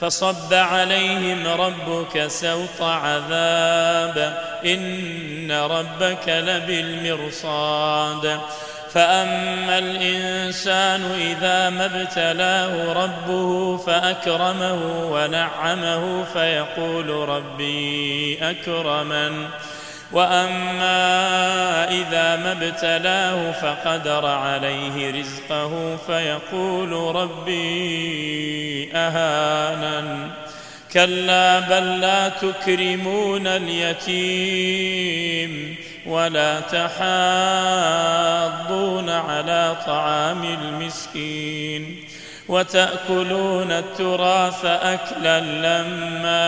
فصب عليهم ربك سوط عذاب إن ربك لبالمرصاد فأما الإنسان إذا ما ابتلاه ربه فأكرمه ونعمه فيقول ربي أكرمن وأما إذا ما ابتلاه فقدر عليه رزقه فيقول ربي أهانن. كلا بل لا تكرمون اليتيم ولا تحاضون على طعام المسكين وتأكلون التراث أكلا لما